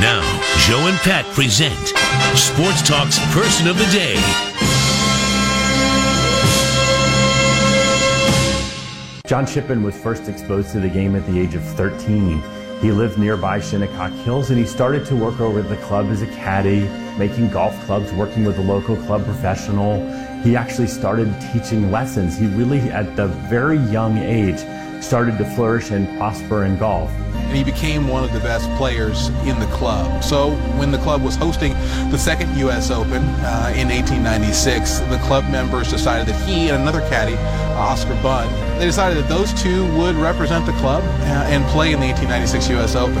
Now, Joe and Pat present Sports Talk's Person of the Day. John Shippen was first exposed to the game at the age of 13. He lived nearby Shinnecock Hills and he started to work over at the club as a caddy, making golf clubs, working with a local club professional. He actually started teaching lessons. He really, at the very young age, started to flourish and prosper in golf. And he became one of the best players in the club. So when the club was hosting the second U.S. Open uh, in 1896, the club members decided that he and another caddy, Oscar Bunn, they decided that those two would represent the club uh, and play in the 1896 U.S. Open.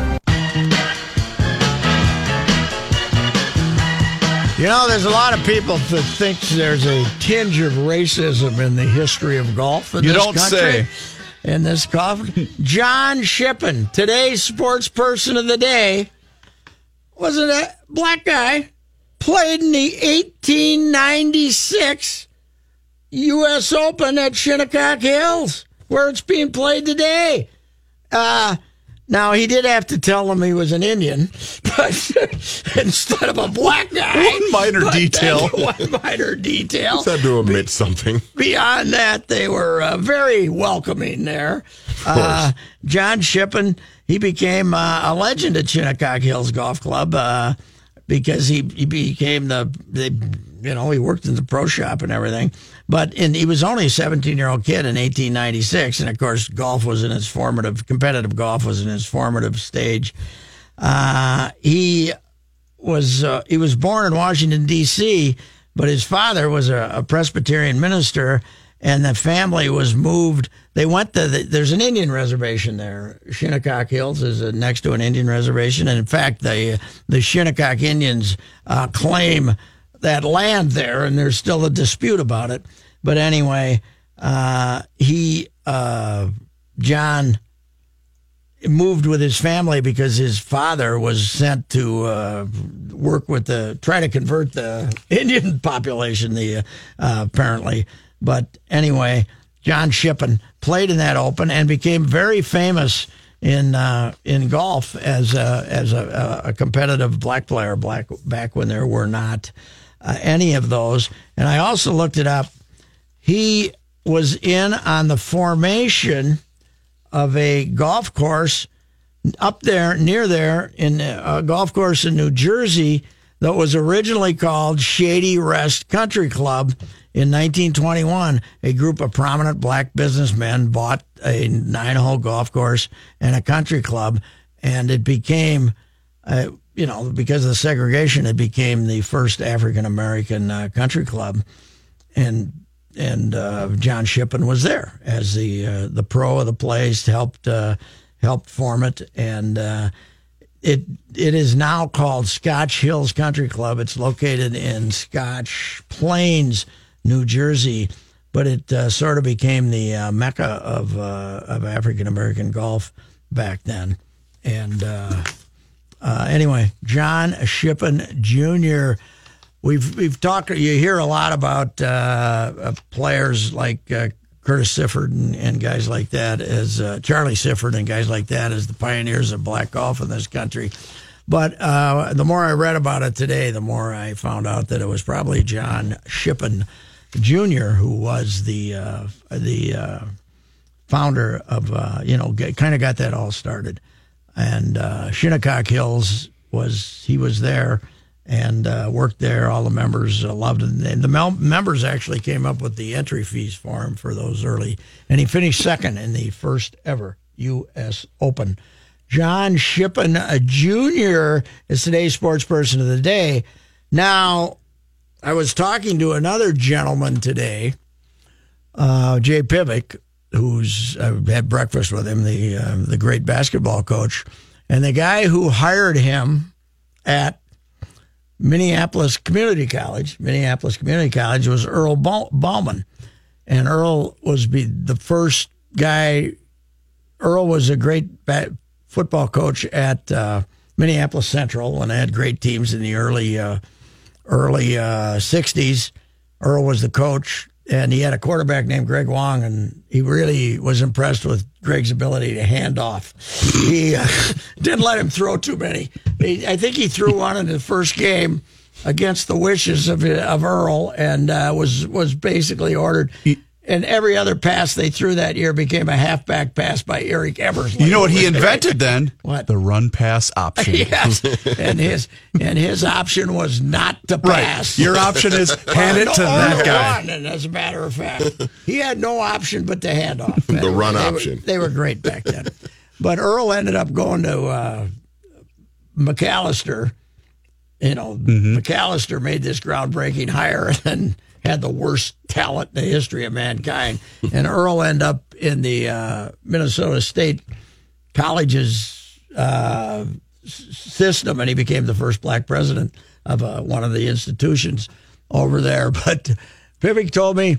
You know, there's a lot of people that thinks there's a tinge of racism in the history of golf in You this don't say. In this country, John Shippen, today's sports person of the day, wasn't a black guy, played in the 1896 U.S. Open at Shinnecock Hills, where it's being played today. Uh, now he did have to tell them he was an Indian, but instead of a black guy. One minor detail. One minor detail. Just had to omit something. Beyond that, they were uh, very welcoming there. Uh, John Shippen, he became uh, a legend at Shinnecock Hills Golf Club uh, because he, he became the, they, you know, he worked in the pro shop and everything. But in, he was only a 17 year old kid in 1896. And of course, golf was in its formative, competitive golf was in its formative stage. Uh, he was uh, he was born in Washington D.C., but his father was a, a Presbyterian minister, and the family was moved. They went to the, there's an Indian reservation there. Shinnecock Hills is uh, next to an Indian reservation, and in fact, the the Shinnecock Indians uh, claim that land there, and there's still a dispute about it. But anyway, uh, he uh, John moved with his family because his father was sent to uh, work with the try to convert the Indian population. The uh, apparently, but anyway, John Shippen played in that Open and became very famous in uh, in golf as a, as a, a competitive black player. Black back when there were not uh, any of those, and I also looked it up. He was in on the formation of a golf course up there near there in a golf course in New Jersey that was originally called Shady Rest Country Club. In 1921, a group of prominent black businessmen bought a nine-hole golf course and a country club, and it became, uh, you know, because of the segregation, it became the first African American uh, country club, and and uh, John Shippen was there as the uh, the pro of the place, helped uh, helped form it, and uh, it it is now called Scotch Hills Country Club. It's located in Scotch Plains, New Jersey, but it uh, sort of became the mecca of of African American golf back then. And uh, anyway, John Shippen Jr. We've we've talked. You hear a lot about uh, uh, players like uh, Curtis Sifford and, and guys like that as uh, Charlie Sifford and guys like that as the pioneers of black golf in this country. But uh, the more I read about it today, the more I found out that it was probably John Shippen Jr. who was the the founder of you know kind of got that all started. And uh, Shinnecock Hills was he was there and uh, worked there. All the members uh, loved it. And the mel- members actually came up with the entry fees for him for those early, and he finished second in the first ever U.S. Open. John Shippen Jr. is today's sports person of the day. Now, I was talking to another gentleman today, uh, Jay Pivick, who's I had breakfast with him, the uh, the great basketball coach, and the guy who hired him at Minneapolis Community College. Minneapolis Community College was Earl Bauman, and Earl was the first guy. Earl was a great football coach at uh, Minneapolis Central when they had great teams in the early uh, early uh, '60s. Earl was the coach and he had a quarterback named Greg Wong, and he really was impressed with Greg's ability to hand off. He uh, didn't let him throw too many. He, I think he threw one in the first game against the wishes of of Earl, and uh, was was basically ordered. He, and every other pass they threw that year became a halfback pass by Eric Eversley. You know what he invented then? What the run pass option? yes, and his and his option was not to pass. Right. Your option is hand it to that guy. and as a matter of fact, he had no option but to hand off. the run they option. Were, they were great back then. but Earl ended up going to uh, Macalester. You know, mm-hmm. Macalester made this groundbreaking hire, and had the worst talent in the history of mankind. and Earl ended up in the uh, Minnesota State College's uh, system, and he became the first black president of uh, one of the institutions over there. But Pivick told me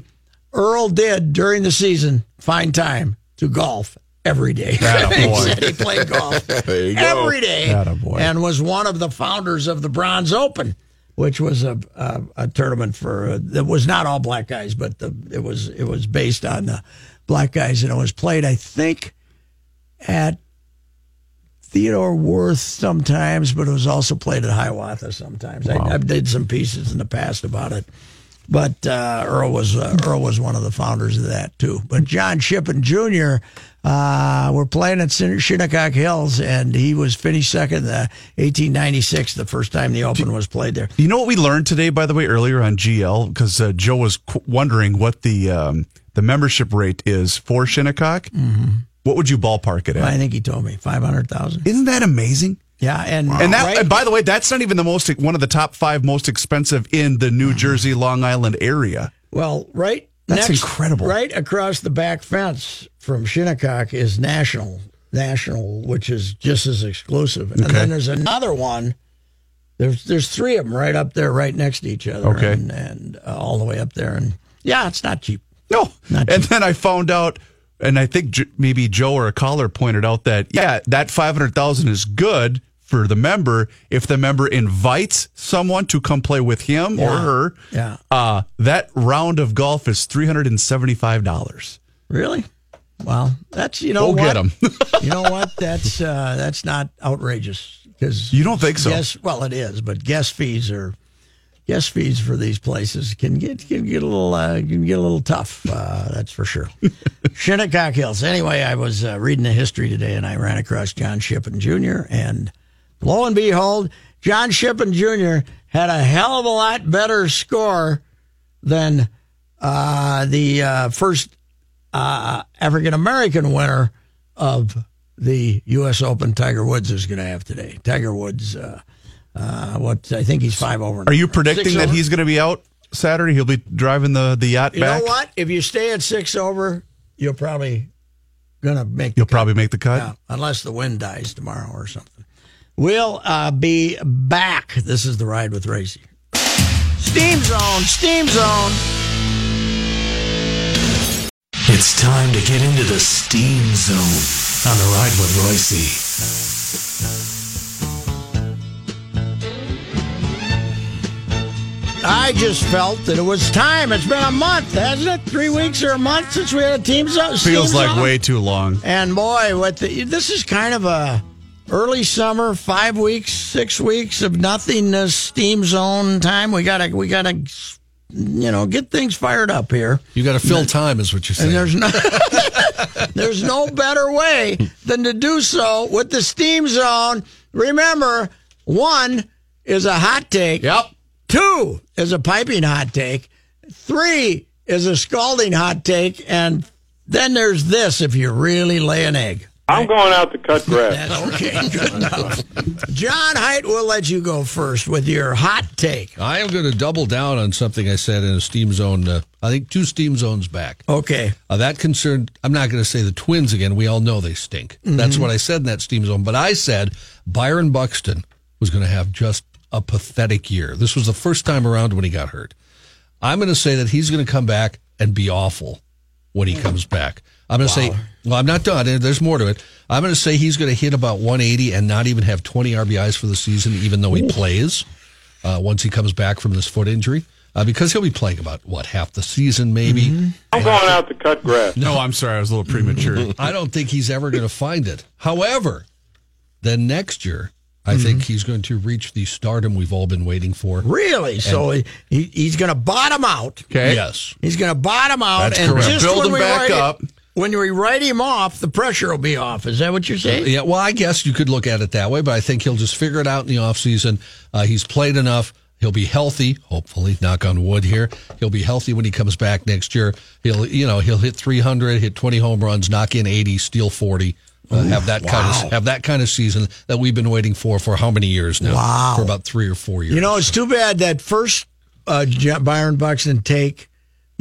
Earl did during the season find time to golf every day. he said he played golf every day and was one of the founders of the Bronze Open which was a, a, a tournament for that was not all black guys, but the, it was it was based on the black guys, and it was played, I think, at Theodore Wirth sometimes, but it was also played at Hiawatha sometimes. Wow. I, I, did some pieces in the past about it, but uh, Earl was uh, Earl was one of the founders of that too. But John Shippen Jr. Uh, we're playing at Shinnecock Hills, and he was finished second in the 1896, the first time the Open was played there. You know what we learned today, by the way, earlier on GL, because uh, Joe was qu- wondering what the um, the membership rate is for Shinnecock. Mm-hmm. What would you ballpark it at? I think he told me 500,000. Isn't that amazing? Yeah, and wow. and that right? and by the way, that's not even the most one of the top five most expensive in the New. Jersey Long Island area. Well, right that's Next, incredible. Right across the back fence from Shinnecock is National, National, which is just as exclusive. And okay. then there's another one. There's there's three of them right up there, right next to each other. Okay, and, and uh, all the way up there, and yeah, it's not cheap. No, not cheap. and then I found out, and I think maybe Joe or a caller pointed out that yeah, that five hundred thousand is good for the member if the member invites someone to come play with him yeah. or her. Yeah. Uh, that round of golf is three hundred and seventy five dollars. Really? Well, that's you know Go what? get them. you know what? That's uh, that's not outrageous because you don't think so. Yes, well, it is, but guest fees are guest fees for these places can get can get a little uh, can get a little tough. Uh, that's for sure. Shinnecock Hills. Anyway, I was uh, reading the history today, and I ran across John Shippen Jr. and Lo and behold, John Shippen Jr. had a hell of a lot better score than uh, the uh, first uh, African American winner of the U.S. Open. Tiger Woods is going to have today. Tiger Woods, uh, uh, what I think he's five over. Are you predicting that over. he's going to be out Saturday? He'll be driving the the yacht you back. You know what? If you stay at six over, you'll probably gonna make. You'll probably make the cut, yeah, unless the wind dies tomorrow or something. We'll uh, be back. This is the ride with Racy. Steam Zone, Steam Zone. It's time to get into the Steam Zone on the ride with Royce. I just felt that it was time. It's been a month, hasn't it? Three weeks or a month since we had a team zone. Feels like zone. way too long. And boy, what the, this is kind of a early summer, five weeks, six weeks of nothingness, steam zone time. We gotta we gotta you know get things fired up here. You got to fill time, is what you're saying. And there's no there's no better way than to do so with the steam zone. Remember, one is a hot take. Yep. Two is a piping hot take. Three is a scalding hot take, and then there's this if you really lay an egg. I'm going out to cut grass. That's okay. Good enough. John Height, we'll let you go first with your hot take. I am going to double down on something I said in a steam zone. Uh, I think two steam zones back. Okay. Uh, that concerned, I'm not going to say the Twins again. We all know they stink. That's what I said in that steam zone. But I said Byron Buxton was going to have just a pathetic year. This was the first time around when he got hurt. I'm going to say that he's going to come back and be awful when he comes back. I'm going to say, well, I'm not done. There's more to it. I'm going to say he's going to hit about 180 and not even have 20 RBIs for the season, even though he plays uh, once he comes back from this foot injury, uh, because he'll be playing about what half the season, maybe. I'm going out to cut grass. No, I'm sorry. I was a little premature. I don't think he's ever going to find it. However, then next year, I think he's going to reach the stardom we've all been waiting for. Really? So he, he, he's going to bottom out. Okay. Yes. He's going to bottom out. That's and correct. just Build when him we back write it- up. When we write him off, the pressure will be off. Is that what you're saying? Yeah, well, I guess you could look at it that way, but I think he'll just figure it out in the offseason. Uh, he's played enough. He'll be healthy, hopefully, knock on wood here. He'll be healthy when he comes back next year. He'll, you know, he'll hit 300, hit 20 home runs, knock in 80, steal 40. Uh, have that kind of have that kind of season that we've been waiting for for how many years now? Wow. For about three or four years. You know, it's too bad that first uh, Byron Buxton take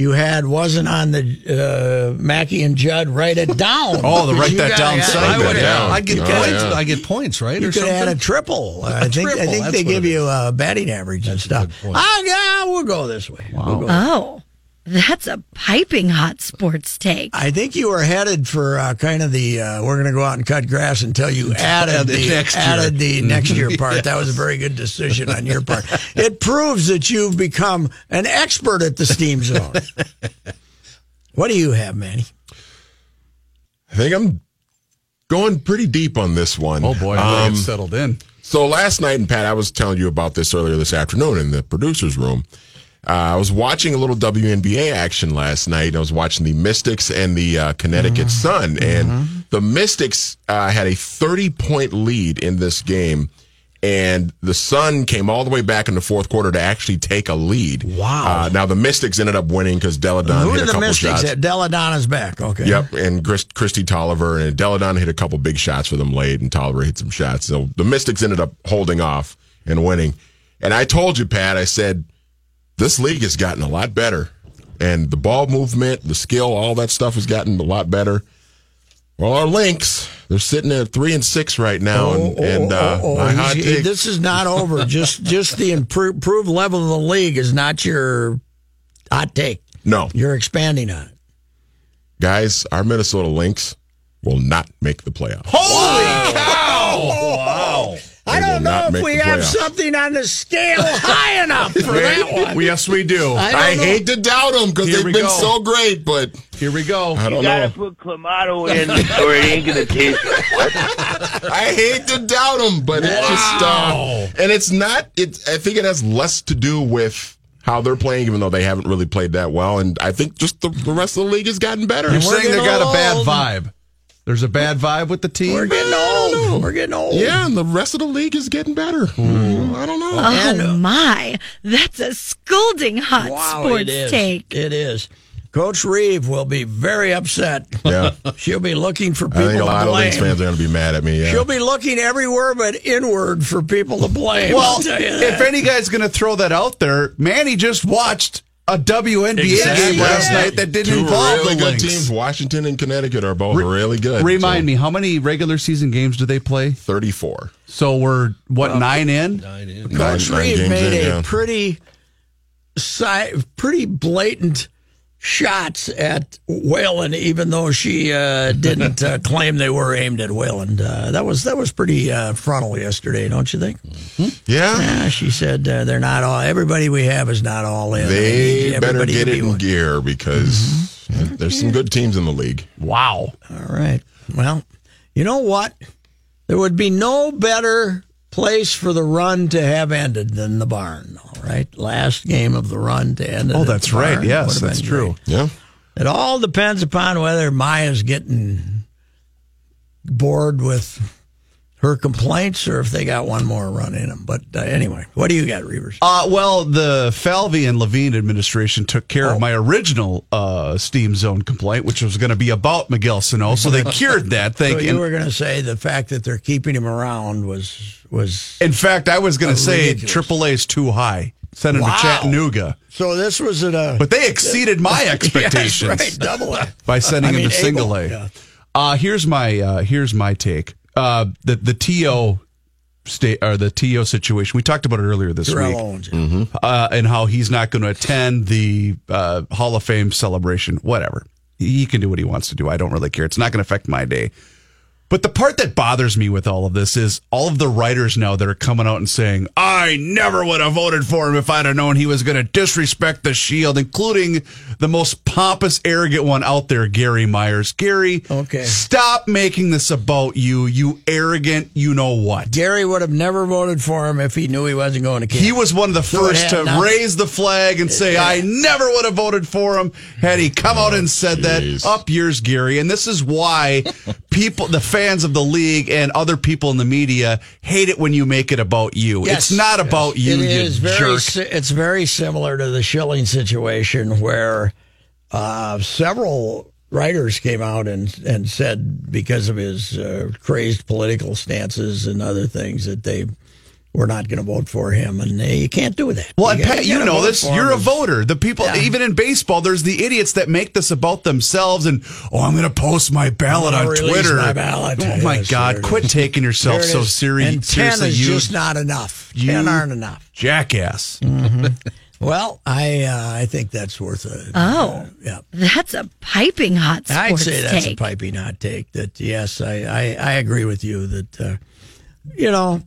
you had wasn't on the uh, Mackey and Judd. Write it down. Oh, the write that down gotta- side I that would, down. I get Oh, points. yeah. I get points, right? You or could have had a triple. I think I think that's they give you a batting average and That's a stuff. good point. Ah, yeah, we'll go this way. We'll go- Oh, that's a piping hot sports take. I think you were headed for uh, kind of the uh, we're going to go out and cut grass until you added Add the the next year. added the next year part. That was a very good decision on your part. It proves that you've become an expert at the steam zone. what do you have, Manny? I think I'm going pretty deep on this one. Oh boy, I'm Um, get settled in. So last night, and Pat, I was telling you about this earlier this afternoon in the producers' room. Uh, I was watching a little WNBA action last night. I was watching the Mystics and the uh, Connecticut Sun, and the Mystics uh, had a 30 point lead in this game, and the Sun came all the way back in the fourth quarter to actually take a lead. Wow. Uh, now the Mystics ended up winning because Delle Donne Who hit a the couple Mystics? shots. At Delle Donne's back. Okay. Yep, and Chris, Kristi Toliver and Delle Donne hit a couple big shots for them late, and Toliver hit some shots. So the Mystics ended up holding off and winning. And I told you, Pat, I said this league has gotten a lot better, and the ball movement, the skill, all that stuff has gotten a lot better. Well, our Lynx, they're sitting at three and six right now, and, and uh, oh, my hot take. this is not over. just just the impro- improved level of the league is not your hot take. no, You're expanding on it. guys, our Minnesota Lynx will not make the playoffs. Holy cow! Wow. I don't know if we have playoffs. something on the scale high enough for that one. We, yes, we do. I I hate to doubt them because they've been go. so great, but Here we go. I don't You gotta know. put Clamato in, or it ain't gonna taste right. I hate to doubt them, but it's just uh, and it's not. It's I think it has less to do with how they're playing, even though they haven't really played that well. And I think just the, the rest of the league has gotten better. You're saying they getting got a bad vibe. There's a bad vibe with the team. We're getting old. We're getting old. Yeah, and the rest of the league is getting better. I don't know. Uh, uh, Oh, oh, my, that's a scolding hot Wow, sports it is. take. It is. Coach Reeve will be very upset. Yeah, She'll be looking for people I people think a lot to of Lynx fans are going to be mad at me. Yeah. She'll be looking everywhere but inward for people to blame. Well, I'll tell you that. if any guy's going to throw that out there, Manny just watched a WNBA Exactly. game last Yeah. night that didn't Two involve really the good Lynx. teams. Washington and Connecticut are both Re- really good. Remind So, me, how many regular season games do they play? thirty-four. So we're what nine in? Nine in. Nine, Coach nine Reeve games made in, a yeah. pretty, si- pretty blatant shots at Whalen, even though she uh, didn't uh, claim they were aimed at Whalen. Uh, that was that was pretty uh, frontal yesterday, don't you think? Yeah, Yeah, she said uh, they're not all. Everybody we have is not all in. they better get it be in one. gear because there's some good teams in the league. Wow. All right. Well, you know what? There would be no better place for the run to have ended than the barn, all right? Last game of the run to end. Oh, that's the right. Yes, would have that's been true. great. Yeah. It all depends upon whether Maya's getting bored with her complaints or if they got one more run in them. But uh, anyway, what do you got, Reavers? Uh, well, the Falvey and Levine administration took care Oh. of my original uh, Steam Zone complaint, which was going to be about Miguel Sano. So they cured that. so Thank you and were going to say the fact that they're keeping him around was was In fact, I was going to say. AAA is too high. Send him Wow. to Chattanooga. so. This was at a But they exceeded my Yes, expectations right, double it. by sending I him mean, to single A. yeah. Uh, here's my uh, here's my take. Uh, the the TO state or the TO situation. We talked about it earlier this Terrell week. Owens. yeah. uh, and how he's not going to attend the uh, Hall of Fame celebration. Whatever. He can do what he wants to do. I don't really care. It's not going to affect my day. But the part that bothers me with all of this is all of the writers now that are coming out and saying, I never would have voted for him if I'd have known he was going to disrespect the shield, including the most pompous, arrogant one out there, Gary Myers. Gary, Okay. stop making this about you, you arrogant, you know what. Gary would have never voted for him if he knew he wasn't going to camp. He was one of the So first to nothing- raise the flag and say, I never would have voted for him had he come out and said jeez. that. Up yours, Gary. And this is why people, the fans of the league and other people in the media hate it when you make it about you. Yes. it's not about you, It you is very. si- It's very similar to the Schilling situation, where uh, several writers came out and and said because of his uh, crazed political stances and other things that they were not going to vote for him, and they, you can't do that. Well, and Pat, you gotta know this. You're a voter. The people, Yeah. even in baseball, there's the idiots that make this about themselves and, oh, I'm going to post my ballot on Twitter. my ballot. Oh, my God. Quit is. taking yourself so is. seri- And ten seriously. is you just not enough. you- ten aren't enough. jackass. Well, I uh, I think that's worth a. Oh. yeah. That's a piping hot sports I'd say that's take. a piping hot take. That yes, I, I, I agree with you that uh, you know it-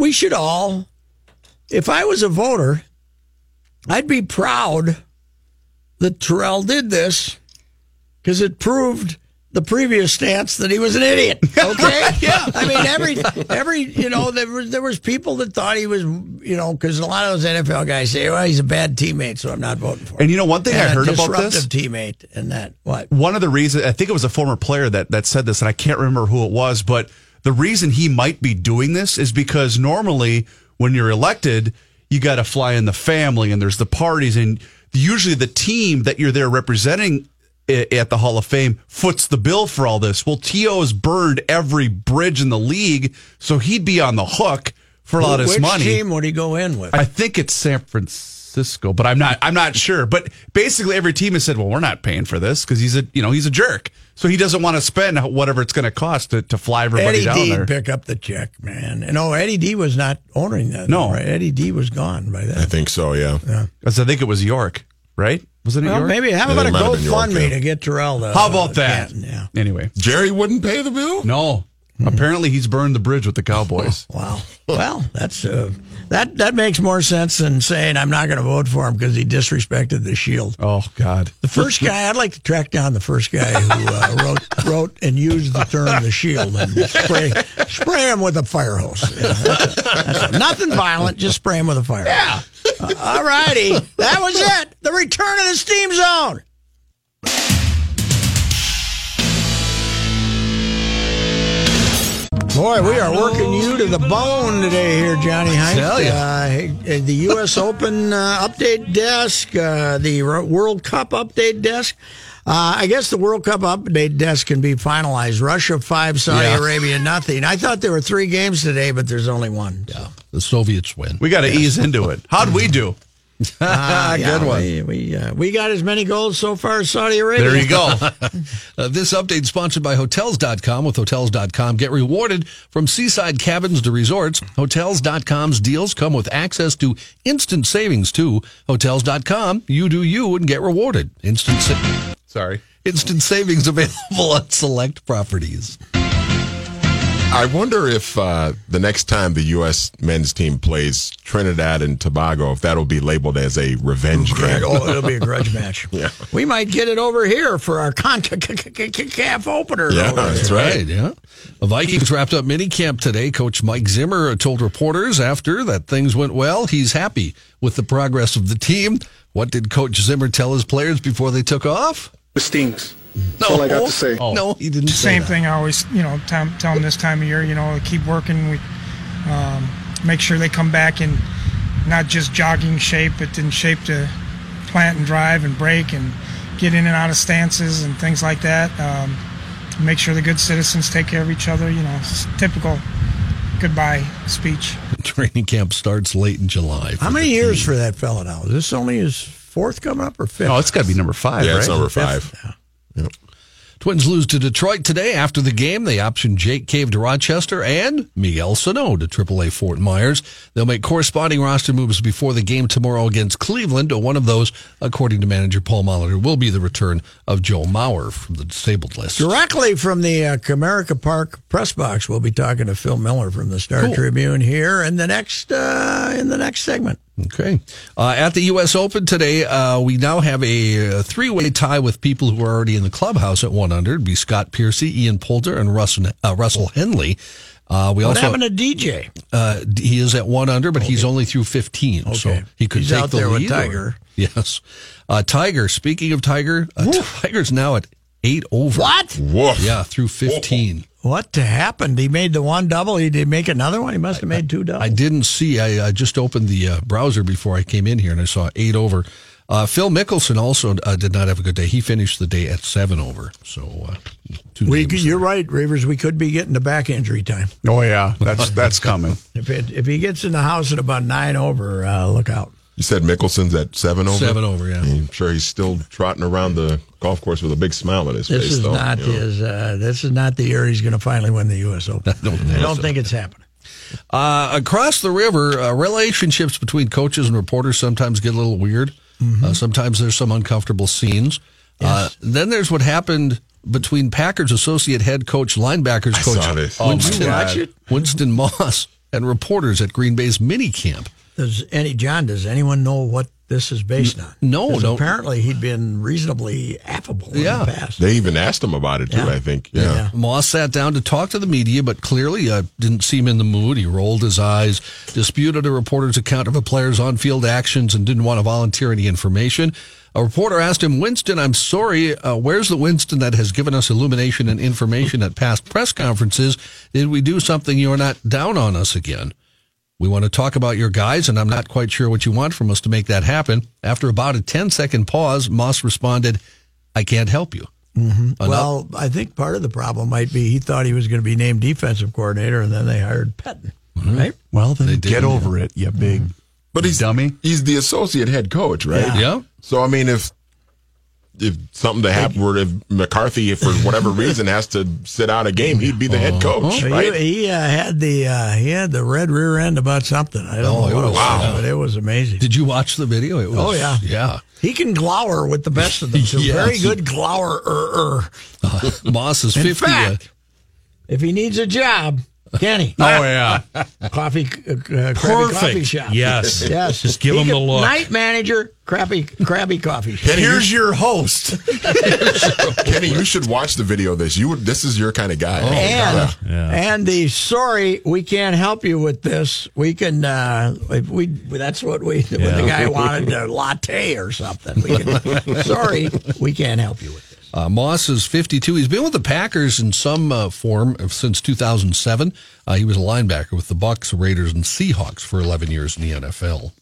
we should all. If I was a voter, I'd be proud that Terrell did this because it proved the previous stance that he was an idiot. Okay, yeah. I mean, every every you know there was there was people that thought he was you know because a lot of those NFL guys say, well, he's a bad teammate, so I'm not voting for him. And you know one thing I And a heard about this? teammate and that what one of the reasons I think it was a former player that that said this, and I can't remember who it was, but the reason he might be doing this is because normally when you're elected, you got to fly in the family and there's the parties, and usually the team that you're there representing at the Hall of Fame foots the bill for all this. Well, T.O. has burned every bridge in the league, so he'd be on the hook for a lot of his Which money. team would he go in with? I think it's San Francisco, but I'm not. I'm not sure. But basically, every team has said, "Well, we're not paying for this because he's a you know he's a jerk, so he doesn't want to spend whatever it's going to cost to, to fly everybody Eddie down D there." pick up the check, man. And no, Eddie D was not owning that. No. right? Eddie D was gone by then. I think so, yeah. 'Cause I think it was York, right? Wasn't it Well, York? maybe how Yeah, about it a might have been York, GoFundMe yeah. to get Terrell to How about that? Canton, yeah. Anyway, Jerry wouldn't pay the bill? no. Apparently, he's burned the bridge with the Cowboys. Wow. Well, that's uh, that that makes more sense than saying I'm not going to vote for him because he disrespected the Shield. oh God. The first guy, I'd like to track down the first guy who uh, wrote wrote and used the term the shield and spray spray him with a fire hose. Yeah, that's it. That's it. Nothing violent, just spray him with a fire. Yeah. all righty, that was it. The return of the steam zone. Boy, we are working you to the bone today here, Johnny Hines. Tell ya. Uh, the U.S. Open uh, update desk, uh, the World Cup update desk. Uh, I guess the World Cup update desk can be finalized. Russia five, Saudi Yeah. Arabia nothing. I thought there were three games today, but there's only one. So. The Soviets win. We got to ease into it. How'd we do? Uh, Good yeah, one. We we, uh, we got as many goals so far as Saudi Arabia. There you go. Uh, this update is sponsored by Hotels.com. With Hotels.com, get rewarded from seaside cabins to resorts. Hotels.com's deals come with access to instant savings, too. Hotels.com, you do you and get rewarded. Instant, sa- Sorry. instant savings available on select properties. I wonder if uh, the next time the U.S. men's team plays Trinidad and Tobago, if that'll be labeled as a revenge game. Oh, it'll be a grudge match. Yeah. We might get it over here for our CONCACAF opener. Yeah, that's there. right. Yeah. The Vikings wrapped up mini camp today. Coach Mike Zimmer told reporters after that things went well. He's happy with the progress of the team. What did Coach Zimmer tell his players before they took off? It stinks. That's all I got to say. No, he didn't say Same that. thing. I always, you know, tell, tell them this time of year, you know, keep working. We um, make sure they come back in not just jogging shape, but in shape to plant and drive and break and get in and out of stances and things like that. Um, make sure the good citizens take care of each other. You know, it's typical goodbye speech. Training camp starts late in July. How many years for that fella now? Is this only his fourth coming up or fifth? Oh, it's got to be number five, Yeah, right? it's number Fifth? Twins lose to Detroit today. After the game, they option Jake Cave to Rochester and Miguel Sano to AAA Fort Myers. They'll make corresponding roster moves before the game tomorrow against Cleveland. One of those, according to manager Paul Molitor, will be the return of Joe Mauer from the disabled list. Directly from the uh, Comerica Park press box, we'll be talking to Phil Miller from the Star Cool. Tribune here in the next uh, in the next segment. Okay. Uh, at the U.S. Open today, uh, we now have a, uh three-way tie with people who are already in the clubhouse at one under. It'd be Scott Piercy, Ian Poulter, and Russell, uh, Russell Henley. Uh, we What also happened to DJ? uh, he is at one under, but he's only through fifteen, so he could He's take out the there with lead. or- Tiger. yes, uh, Tiger. Speaking of Tiger, uh, Tiger's now at eight over. What? Woof. Yeah, through fifteen. What happened? He made the one double. He did make another one. He must have made two doubles. I didn't see. I, I just opened the uh, browser before I came in here, and I saw eight over. Uh, Phil Mickelson also uh, did not have a good day. He finished the day at seven over. So uh, two we, you're right, Ravers. We could be getting the back injury time. Oh yeah, that's that's coming. If it, if he gets in the house at about nine over, uh, look out. You said Mickelson's at seven over? Seven over, yeah. I'm sure he's still trotting around the golf course with a big smile on his This face, is though. not you know. his. Uh, this is not the year he's going to finally win the U.S. Open. I don't I don't think it's happening. Uh, across the river, uh, relationships between coaches and reporters sometimes get a little weird. Mm-hmm. Uh, sometimes there's some uncomfortable scenes. Uh, then there's what happened between Packers associate head coach, linebackers I coach saw this. Oh, Winston, watch? Winston Moss, and reporters at Green Bay's mini camp. Does any John? Does anyone know what this is based on? no, 'Cause no. Apparently, he'd been reasonably affable Yeah. in the past. They even asked him about it, too, Yeah. I think. Yeah. Yeah. Moss sat down to talk to the media, but clearly uh, didn't seem in the mood. He rolled his eyes, disputed a reporter's account of a player's on field actions, and didn't want to volunteer any information. A reporter asked him, Winston, I'm sorry, uh, where's the Winston that has given us illumination and information at past press conferences? Did we do something you're not down on us again? We want to talk about your guys, and I'm not quite sure what you want from us to make that happen. After about a 10 second pause, Moss responded, I can't help you. Mm-hmm. Enough- Well, I think part of the problem might be he thought he was going to be named defensive coordinator, and then they hired Pettine, mm-hmm. right? Well, then They get did, over it, you big mm-hmm. But he's dummy. He's the associate head coach, right? Yeah. yeah. So I mean, if if something to happen, where if McCarthy, for whatever reason, has to sit out a game, he'd be the head coach, He- right? He, uh, had the uh, he had the red rear end about something. I don't Oh, know it what it was- was, but it was amazing. Did you watch the video? It was, Oh, yeah. yeah. He can glower with the best of them. He's a Yes. very good glower. Moss is In 50. uh, fact, if he needs a job, can he? Oh yeah, coffee, uh, uh, coffee shop. Yes. yes. Just give He him the look. Night manager, crappy, crabby coffee shop. here's your host. Kenny, you should watch the video. Of this you would. This is your kind of guy. and Yeah. and the sorry we can't help you with this. We can uh, if we that's what we when the guy wanted a latte or something. We can, sorry, we can't help you with this. Uh, Moss is 52. He's been with the Packers in some uh, form since 2007. Uh, he was a linebacker with the Bucs, Raiders, and Seahawks for 11 years in the NFL.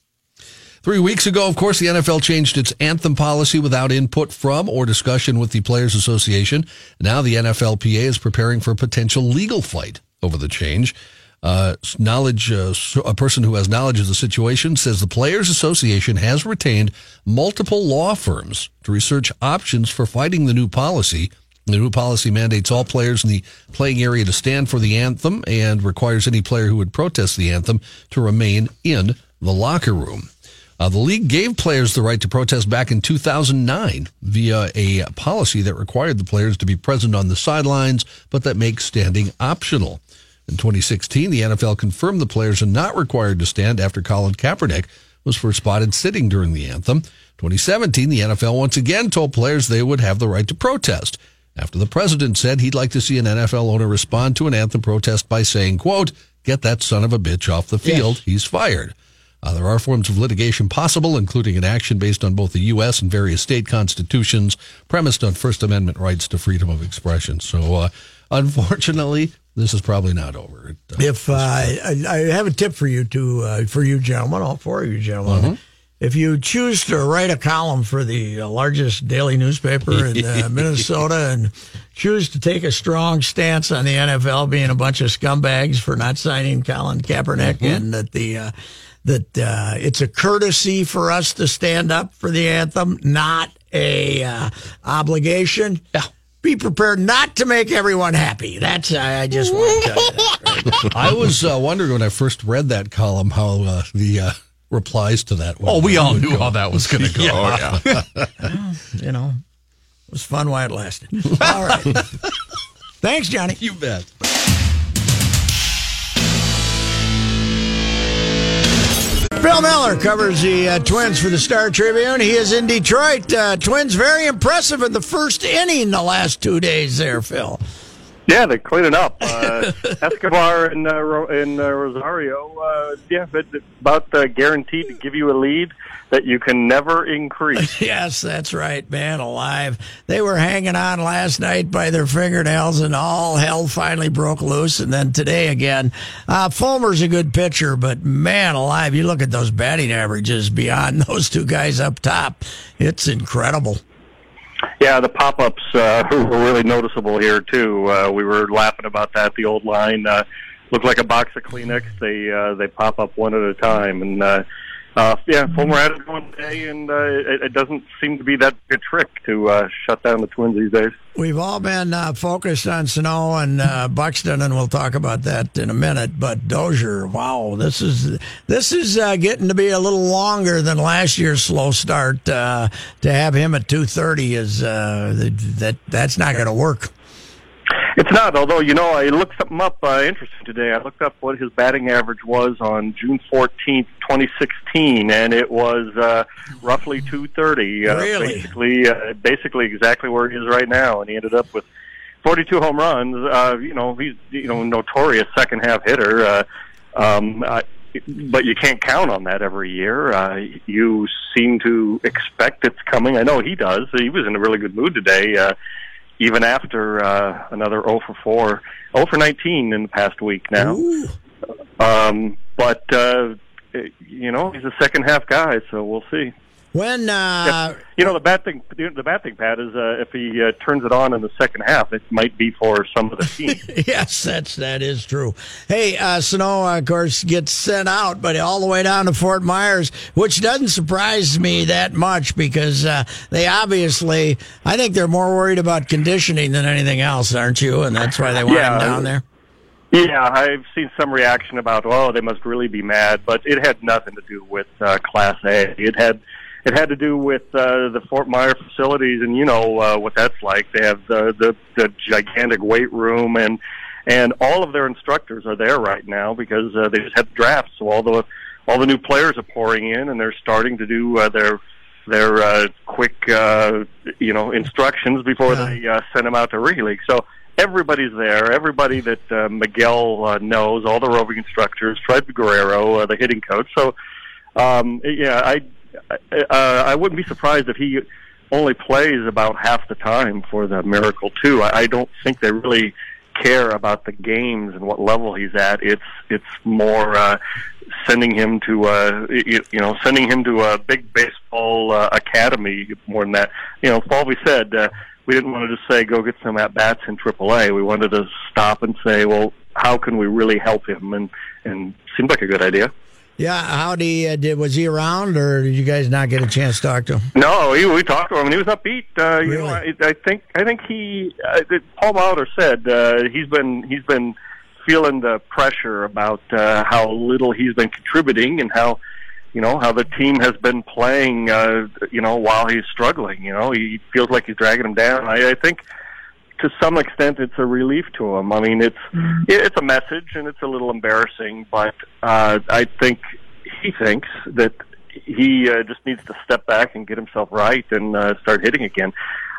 Three weeks ago, of course, the NFL changed its anthem policy without input from or discussion with the Players Association. Now the NFLPA is preparing for a potential legal fight over the change. Uh, knowledge, uh, a person who has knowledge of the situation says the Players Association has retained multiple law firms to research options for fighting the new policy. The new policy mandates all players in the playing area to stand for the anthem and requires any player who would protest the anthem to remain in the locker room. Uh, the league gave players the right to protest back in 2009 via a policy that required the players to be present on the sidelines, but that makes standing optional. In 2016, the NFL confirmed the players are not required to stand after Colin Kaepernick was first spotted sitting during the anthem. 2017, the NFL once again told players they would have the right to protest after the president said he'd like to see an NFL owner respond to an anthem protest by saying, quote, get that son of a bitch off the field. Yes. He's fired. Uh, there are forms of litigation possible, including an action based on both the U.S. and various state constitutions, premised on First Amendment rights to freedom of expression. So, uh, unfortunately, this is probably not over. It, uh, If uh, I, I have a tip for you to uh, for you gentlemen, all four of you gentlemen. If you choose to write a column for the uh, largest daily newspaper in uh, Minnesota and choose to take a strong stance on the NFL being a bunch of scumbags for not signing Colin Kaepernick and that the uh, that uh, it's a courtesy for us to stand up for the anthem, not a uh, obligation. Be prepared not to make everyone happy. That's I I just want to tell you. That. I was uh, wondering when I first read that column how uh, the uh, replies to that. Oh, we all knew go. how that was going to go. Oh yeah. you know, it was fun while it lasted. All right. Thanks, Johnny. You bet. Phil Miller covers the uh, Twins for the Star Tribune. He is in Detroit. Uh, twins very impressive in the first inning the last two days there, Phil. Yeah, they're cleaning up. Uh, Escobar and uh, and uh, Rosario, uh, yeah, about uh, guaranteed to give you a lead that you can never increase. yes, that's right, man, alive. They were hanging on last night by their fingernails, and all hell finally broke loose. And then today again, uh, Fulmer's a good pitcher, but man, alive, you look at those batting averages beyond those two guys up top. It's incredible. Yeah, the pop-ups uh, were really noticeable here too. Uh, we were laughing about that. The old line uh, looked like a box of Kleenex. They uh, they pop up one at a time, and uh, uh, yeah, it one day, and uh, it, it doesn't seem to be that big a trick to uh, shut down the Twins these days. We've all been uh, focused on Sano and uh, Buxton, and we'll talk about that in a minute. But Dozier, wow, this is this is uh, getting to be a little longer than last year's slow start. Uh, to have him at two thirty is that that's not going to work. It's not, although you know, I looked something up uh, interesting today. I looked up what his batting average was on June fourteenth, twenty sixteen, and it was uh, roughly two thirty. Uh, Really? Basically, uh, basically exactly where he is right now, and he ended up with forty two home runs. Uh, you know, he's you know notorious second half hitter. Uh, um, uh, but you can't count on that every year. Uh, you seem to expect it's coming. I know he does. He was in a really good mood today. Uh, even after uh, another 0 for 4, 0 for 19 in the past week now. Um, but uh, you know, he's a second half guy, so we'll see. When uh, You know, the bad thing, the bad thing, Pat, is uh, if he uh, turns it on in the second half, it might be for some of the team. yes, that's that is true. Hey, uh, of course, gets sent out, but all the way down to Fort Myers, which doesn't surprise me that much because uh, they obviously, I think they're more worried about conditioning than anything else, aren't you? And that's why they want Yeah. him down there. Yeah, I've seen some reaction about, oh, they must really be mad, but it had nothing to do with uh, Class A. It had it had to do with uh, the Fort Myers facilities, and you know uh, what that's like. They have the, the the gigantic weight room, and and all of their instructors are there right now because uh, they just had the draft. So all the all the new players are pouring in, and they're starting to do uh, their their uh, quick uh, you know instructions before they uh, send them out to Rookie League. So everybody's there. Everybody that uh, Miguel uh, knows, all the roving instructors, Fred Guerrero, uh, the hitting coach. So um, yeah, I uh, I wouldn't be surprised if he only plays about half the time for the Miracle Two. I, I don't think they really care about the games and what level he's at. It's it's more uh, sending him to uh, you, you know sending him to a big baseball uh, academy more than that. You know, Falvey said uh, we didn't want to just say go get some at bats in AAA. We wanted to stop and say, well, how can we really help him? And and seemed like a good idea. Yeah, how did uh, did was he around, or did you guys not get a chance to talk to him? No, he, we talked to him, and he was upbeat. Uh, you know, I, I think I think he uh, Paul Molitor said uh, he's been he's been feeling the pressure about uh, how little he's been contributing and how you know how the team has been playing uh, you know while he's struggling. You know, he feels like he's dragging him down. I, I think to some extent, it's a relief to him. I mean, it's it's a message and it's a little embarrassing, but uh, I think he thinks that he uh, just needs to step back and get himself right and uh, start hitting again.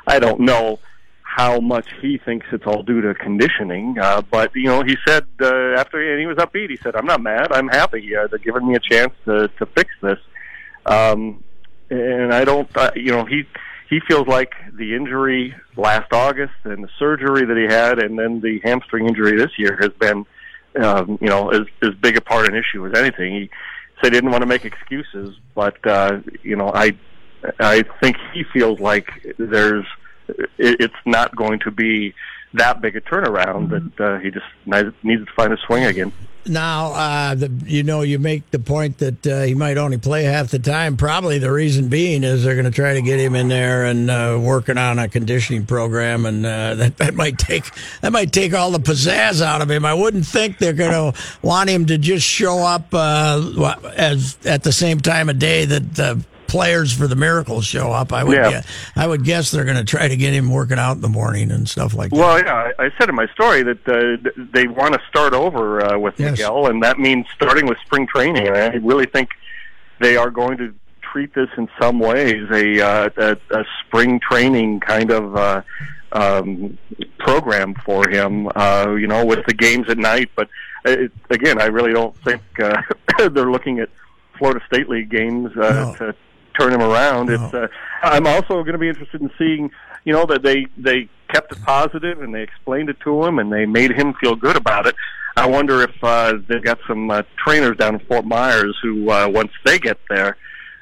I don't know how much he thinks it's all due to conditioning, uh, but you know, he said uh, after and he was upbeat. He said, "I'm not mad. I'm happy. Uh, they're giving me a chance to to fix this." Um, and I don't, uh, you know, he he feels like the injury last August and the surgery that he had, and then the hamstring injury this year has been, um, you know, as as big a part of an issue as anything. He said he didn't want to make excuses, but uh, you know, I I think he feels like there's it, it's not going to be that big a turnaround that uh, he just needs to find a swing again. Now, uh, the, you know, you make the point that uh, he might only play half the time. Probably the reason being is they're going to try to get him in there and uh, working on a conditioning program, and uh, that that might take that might take all the pizzazz out of him. I wouldn't think they're going to want him to just show up uh, as at the same time of day that the players for the Miracles show up. I would Yeah. guess, I would guess they're going to try to get him working out in the morning and stuff like that. Well, yeah, I I said in my story that uh, they want to start over uh, with Yes. Miguel, and that means starting with spring training. And I really think they are going to treat this in some ways a uh, a, a spring training kind of uh, um, program for him. Uh, you know, with the games at night. But uh, it, again, I really don't think uh, they're looking at Florida State League games uh, to turn him around. It's. Uh, I'm also going to be interested in seeing, you know, that they they kept it positive and they explained it to him and they made him feel good about it. I wonder if uh, they've got some uh, trainers down in Fort Myers who, uh, once they get there,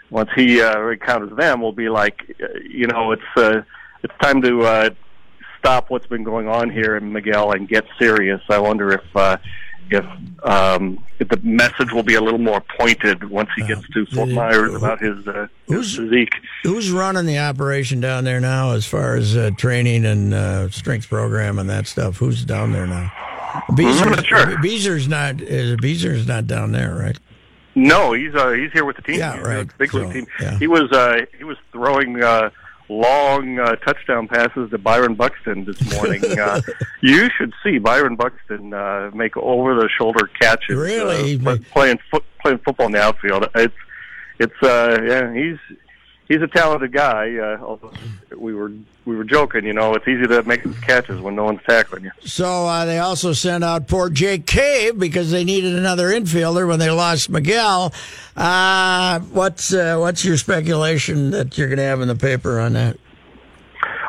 once he uh, encounters them, will be like, uh, you know, it's uh, it's time to uh, stop what's been going on here in Miguel and get serious. I wonder if uh, if um, the message will be a little more pointed once he gets to Fort Myers about his, uh, his physique. Who's running the operation down there now, as far as uh, training and uh, strength program and that stuff? Who's down there now? Beezer's, I'm not sure. Beezer's not. Uh, Beezer's not down there, right? No, he's uh, he's here with the team. Yeah, right. Big league So, team. yeah. He was uh, he was throwing uh, long uh, touchdown passes to Byron Buxton this morning. uh, you should see Byron Buxton uh, make over the shoulder catches. Really? uh, pl- playing foot, playing football in the outfield. It's it's uh, yeah he's. He's a talented guy. Uh, although we were we were joking, you know. It's easy to make those catches when no one's tackling you. So uh, they also sent out poor Jake Cave because they needed another infielder when they lost Miguel. Uh, what's uh, what's your speculation that you're going to have in the paper on that?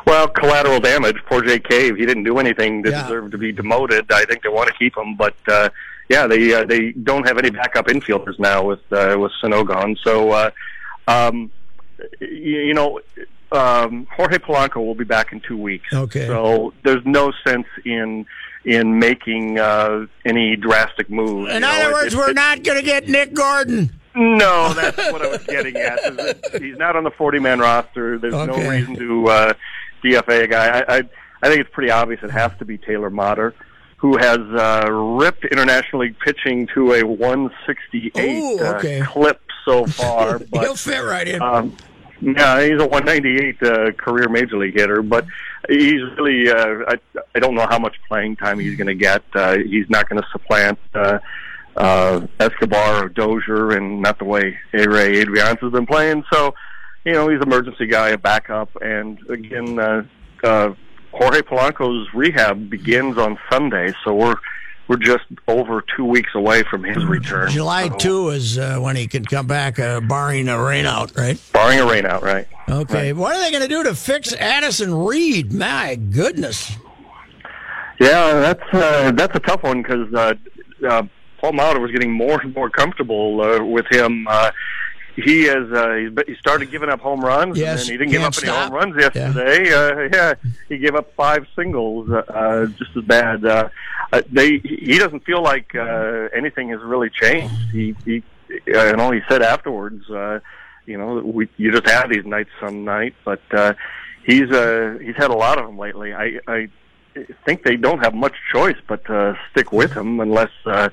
Well, collateral damage. Poor Jake Cave. He didn't do anything to Yeah. deserve to be demoted. I think they want to keep him, but uh, yeah, they uh, they don't have any backup infielders now with uh, with Sano gone. So, uh, um, you, you know, um, Jorge Polanco will be back in two weeks. Okay. So there's no sense in in making uh, any drastic moves. In you know, other it- words, it- we're it- not going to get Nick Gordon. no, that's what I was getting at. He's not on the 40 man roster. There's no reason to uh, DFA a guy. I, I, I think it's pretty obvious it has to be Taylor Motter, who has uh, ripped International League pitching to a 168 Ooh, okay. uh, clip so far. But, He'll fit right in. um, yeah, he's a 198 uh, career major league hitter, but he's really. Uh, I I don't know how much playing time he's going to get. Uh, he's not going to supplant uh, uh, Escobar or Dozier, and not the way Ehire Adrianza has been playing. So, you know, he's emergency guy, a backup, and again, uh, uh, Jorge Polanco's rehab begins on Sunday, so we're we're just over two weeks away from his return. July So, 2 is uh, when he can come back, uh, barring a rainout, right? barring a rainout, right? Okay. What are they going to do to fix Addison Reed? My goodness. Yeah, that's uh, that's a tough one because uh, uh, Paul Molitor was getting more and more comfortable uh, with him. Uh, he has uh, he's, he started giving up home runs, Yes, and then he didn't give up any home runs yesterday. Uh, yeah, he gave up five singles, uh, uh, just as bad. Uh, uh, they he doesn't feel like uh, anything has really changed. He he uh, you know he said afterwards, uh, you know, we you just have these nights some night, but uh, he's uh, he's had a lot of them lately. I I think they don't have much choice but to stick with him unless uh,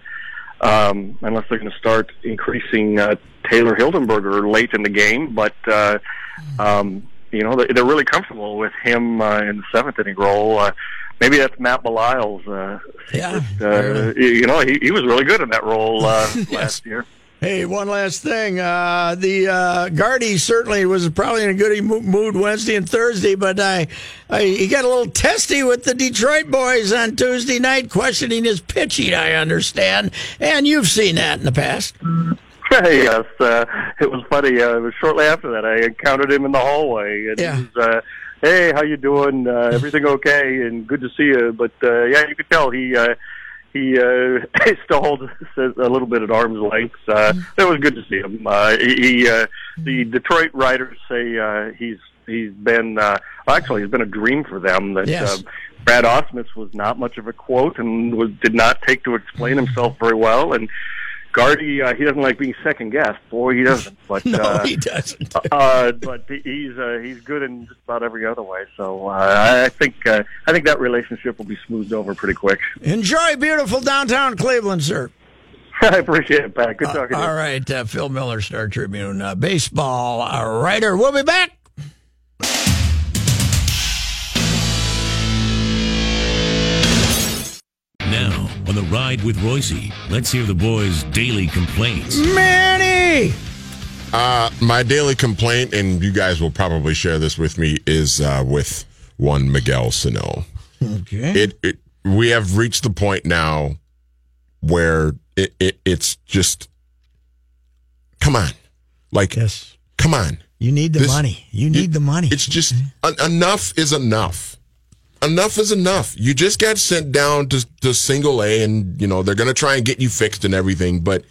um, unless they're going to start increasing uh, Trevor Hildenberger late in the game. But uh, um, you know they- they're really comfortable with him uh, in the seventh inning role. Uh, maybe that's Matt Belisle's. Uh, yeah, uh, you know, he, he was really good in that role uh, last year. Hey, one last thing. Uh, the uh, Gardy certainly was probably in a good mood Wednesday and Thursday, but I, I, he got a little testy with the Detroit boys on Tuesday night, questioning his pitching. I understand, and you've seen that in the past. yes, uh, it was funny. Uh, it was shortly after that I encountered him in the hallway, and Yeah. he was, uh, "Hey, how you doing? Uh, everything okay? And good to see you." But uh, yeah, you could tell he uh, he uh, still holds us a little bit at arm's length. Uh, it was good to see him. Uh, he, uh, the Detroit writers say uh, he's he's been uh, well, actually he's been a dream for them. That Yes. uh, Brad Ausmus was not much of a quote and was did not take to explain himself very well and. Gardy, uh, he doesn't like being second guessed. Boy, he doesn't. But No, uh, he doesn't. uh, but he's uh, he's good in just about every other way. So uh, I think uh, I think that relationship will be smoothed over pretty quick. Enjoy beautiful downtown Cleveland, sir. I appreciate it, Pat. Good talking to you. All right, uh, Phil Miller, Star Tribune, uh, baseball uh, writer. We'll be back. On the ride with Royce, let's hear the boys' daily complaints. Manny! Uh, my daily complaint, and you guys will probably share this with me, is uh, with one Miguel Sano. Okay. It, it we have reached the point now where it, it it's just come on, like yes, come on. You need the This- money. You need the money. It's just en- enough is enough. Enough is enough. You just got sent down to, to single A, and you know they're going to try and get you fixed and everything. But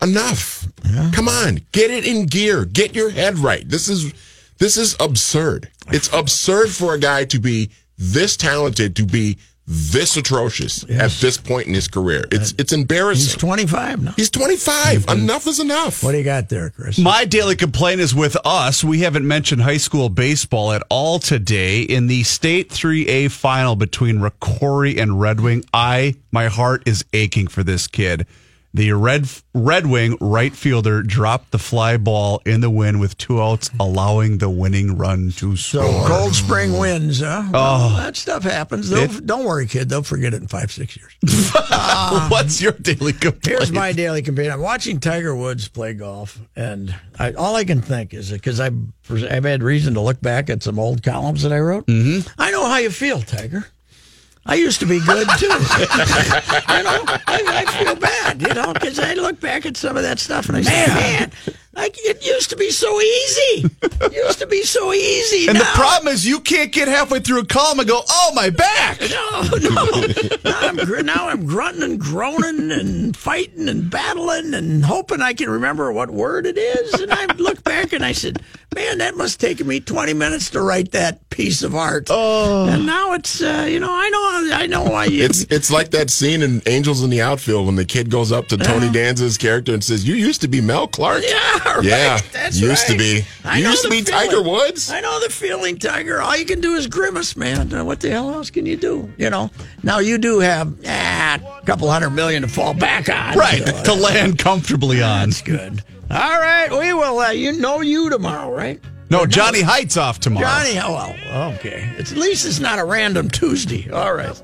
enough. Come on, get it in gear. Get your head right. This is this is absurd. It's absurd for a guy to be this talented to be this atrocious at this point in his career. It's it's embarrassing. He's 25 now. He's 25. Enough is enough. What do you got there, Chris? My daily complaint is with us. We haven't mentioned high school baseball at all today. In the state 3A final between Rocori and Red Wing, I my heart is aching for this kid. The Red Red Wing right fielder dropped the fly ball in the wind with two outs, allowing the winning run to So score. Cold Spring wins, huh? Well, Oh. that stuff happens. It- don't worry, kid. They'll forget it in five, six years. What's your daily complaint? Here's my daily complaint. I'm watching Tiger Woods play golf, and I, all I can think is because I've, I've had reason to look back at some old columns that I wrote. Mm-hmm. I know how you feel, Tiger. I used to be good too. you know, I, I feel bad, you know, because I look back at some of that stuff and I say, man, like it used to be so easy. It used to be so easy. And the problem is you can't get halfway through a column and go, "Oh, my back." No, no. now, I'm, gr- now I'm grunting and groaning and fighting and battling and hoping I can remember what word it is. And I look back and I said, man, that must take me 20 minutes to write that piece of art. Oh. And now it's, uh, you know, I know, I know why you. It's it's like that scene in Angels in the Outfield when the kid goes up to Tony Danza's character and says, "You used to be Mel Clark." Yeah, right. Yeah, That's used to be. I know used to the be feeling. Tiger Woods. I know the feeling, Tiger. All you can do is grimace, man. Uh, What the hell else can you do? You know. Now you do have ah, a couple hundred million to fall back on. Right, So, uh, to land comfortably on. That's good. All right, we will. Uh, you know you tomorrow, right? No, Johnny Heights off tomorrow. Johnny, oh well, okay. It's, at least it's not a random Tuesday. All right.